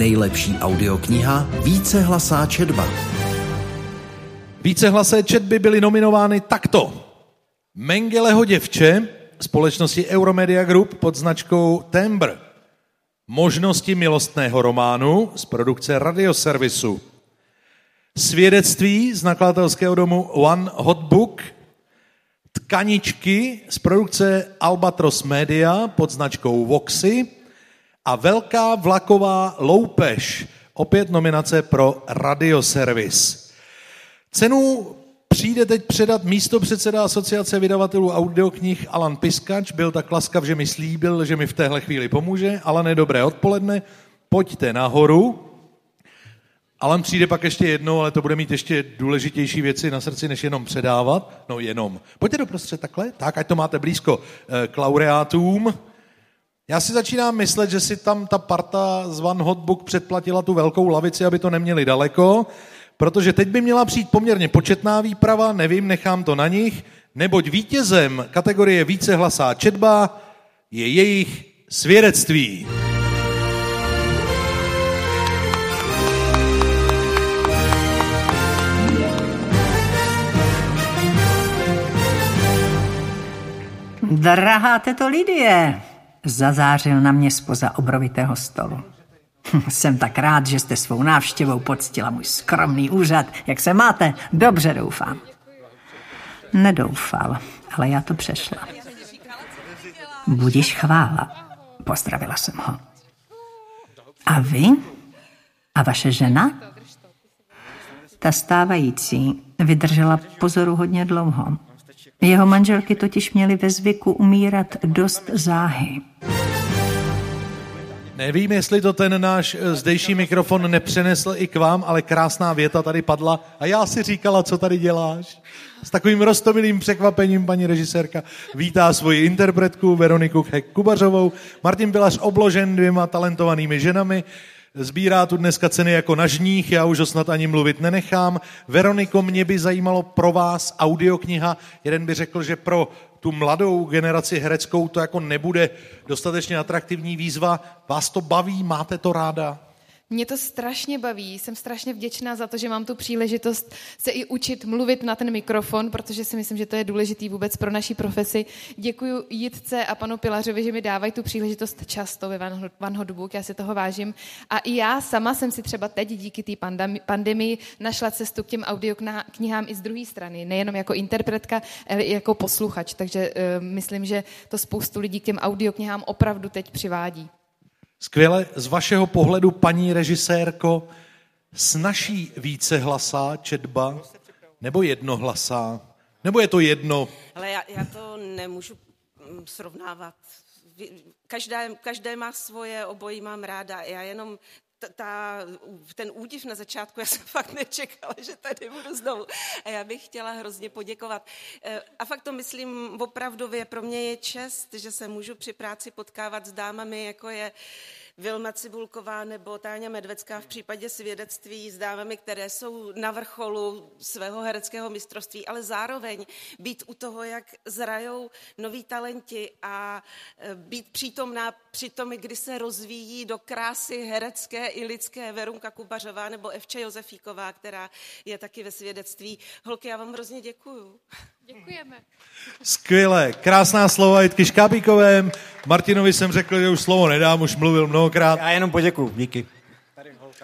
Nejlepší audiokniha Vícehlasá četba. Vícehlasé četby byly nominovány takto. Mengeleho děvče společnosti Euromedia Group pod značkou Tembr. Možnosti milostného románu z produkce radioservisu. Svědectví z nakladatelského domu One Hot Book. Tkaničky z produkce Albatros Media pod značkou Voxy. A Velká vlaková loupež. Opět nominace pro radioservis. Cenu přijde teď předat místo předseda Asociace vydavatelů audioknih Alan Piskač. Byl tak laskav, že mi slíbil, že mi v téhle chvíli pomůže. Alane, dobré odpoledne. Pojďte nahoru. Alan přijde pak ještě jednou, ale to bude mít ještě důležitější věci na srdci, než jenom předávat. No jenom. Pojďte doprostřed takhle, tak, ať to máte blízko eh, k laureátům. Já si začínám myslet, že si tam ta parta z One Hotbook předplatila tu velkou lavici, aby to neměli daleko, protože teď by měla přijít poměrně početná výprava, nevím, nechám to na nich, neboť vítězem kategorie vícehlasá četba je jejich svědectví. Drahá teto Lidie, zazářil na mě spoza obrovitého stolu. Jsem tak rád, že jste svou návštěvou poctila můj skromný úřad. Jak se máte? Dobře doufám. Nedoufal, ale já to přešla. Budiš chvála, pozdravila jsem ho. A vy? A vaše žena? Ta stávající vydržela pozoru hodně dlouho. Jeho manželky totiž měly ve zvyku umírat dost záhy. Nevím, jestli to ten náš eh, zdejší mikrofon nepřenesl i k vám, ale krásná věta tady padla. A já si říkala, co tady děláš? S takovým rostomilým překvapením paní režisérka vítá svoji interpretku Veroniku Kubařovou. Martin Bilař obložen dvěma talentovanými ženami. Sbírá tu dneska ceny jako na žních, já už ho snad ani mluvit nenechám. Veroniko, mě by zajímalo pro vás audiokniha. Jeden by řekl, že pro tu mladou generaci hereckou to jako nebude dostatečně atraktivní výzva. Vás to baví, máte to ráda? Mě to strašně baví, jsem strašně vděčná za to, že mám tu příležitost se i učit mluvit na ten mikrofon, protože si myslím, že to je důležitý vůbec pro naší profesi. Děkuji Jitce a panu Pilařovi, že mi dávají tu příležitost často ve Van Hotbook, já si toho vážím. A i já sama jsem si třeba teď díky té pandemii našla cestu k těm audioknihám i z druhé strany, nejenom jako interpretka, ale i jako posluchač. Takže uh, myslím, že to spoustu lidí k těm audioknihám opravdu teď přivádí. Skvěle, z vašeho pohledu, paní režisérko, snaží více hlasá četba nebo jednohlasá? Nebo je to jedno? Ale já, já to nemůžu mm, srovnávat. Každé, každé má svoje, obojí mám ráda. Já jenom ta, ten údiv na začátku, já jsem fakt nečekala, že tady budu znovu. A já bych chtěla hrozně poděkovat. Eh, a fakt to myslím opravdově, pro mě je čest, že se můžu při práci potkávat s dámami, jako je Vilma Cibulková nebo Táňa Medvecká v případě svědectví s dámami, které jsou na vrcholu svého hereckého mistrovství, ale zároveň být u toho, jak zrajou noví talenti a e, být přítomná při tom, kdy se rozvíjí do krásy herecké i lidské Verunka Kubařová nebo Evče Josefíková, která je taky ve svědectví. Holky, já vám hrozně děkuju. Děkujeme. Skvěle, krásná slova Jitky Škápíkové. Martinovi jsem řekl, že už slovo nedám, už mluvil mnohokrát. Já jenom poděkuju, díky.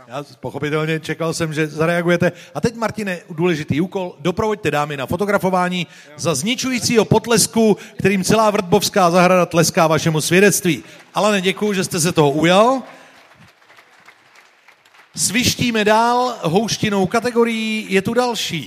Já pochopitelně čekal jsem, že zareagujete. A teď, Martine, důležitý úkol. Doprovoďte dámy na fotografování za zničujícího potlesku, kterým celá Vrtbovská zahrada tleská vašemu svědectví. Ale děkuju, že jste se toho ujal. Svištíme dál houštinou kategorií, je tu další.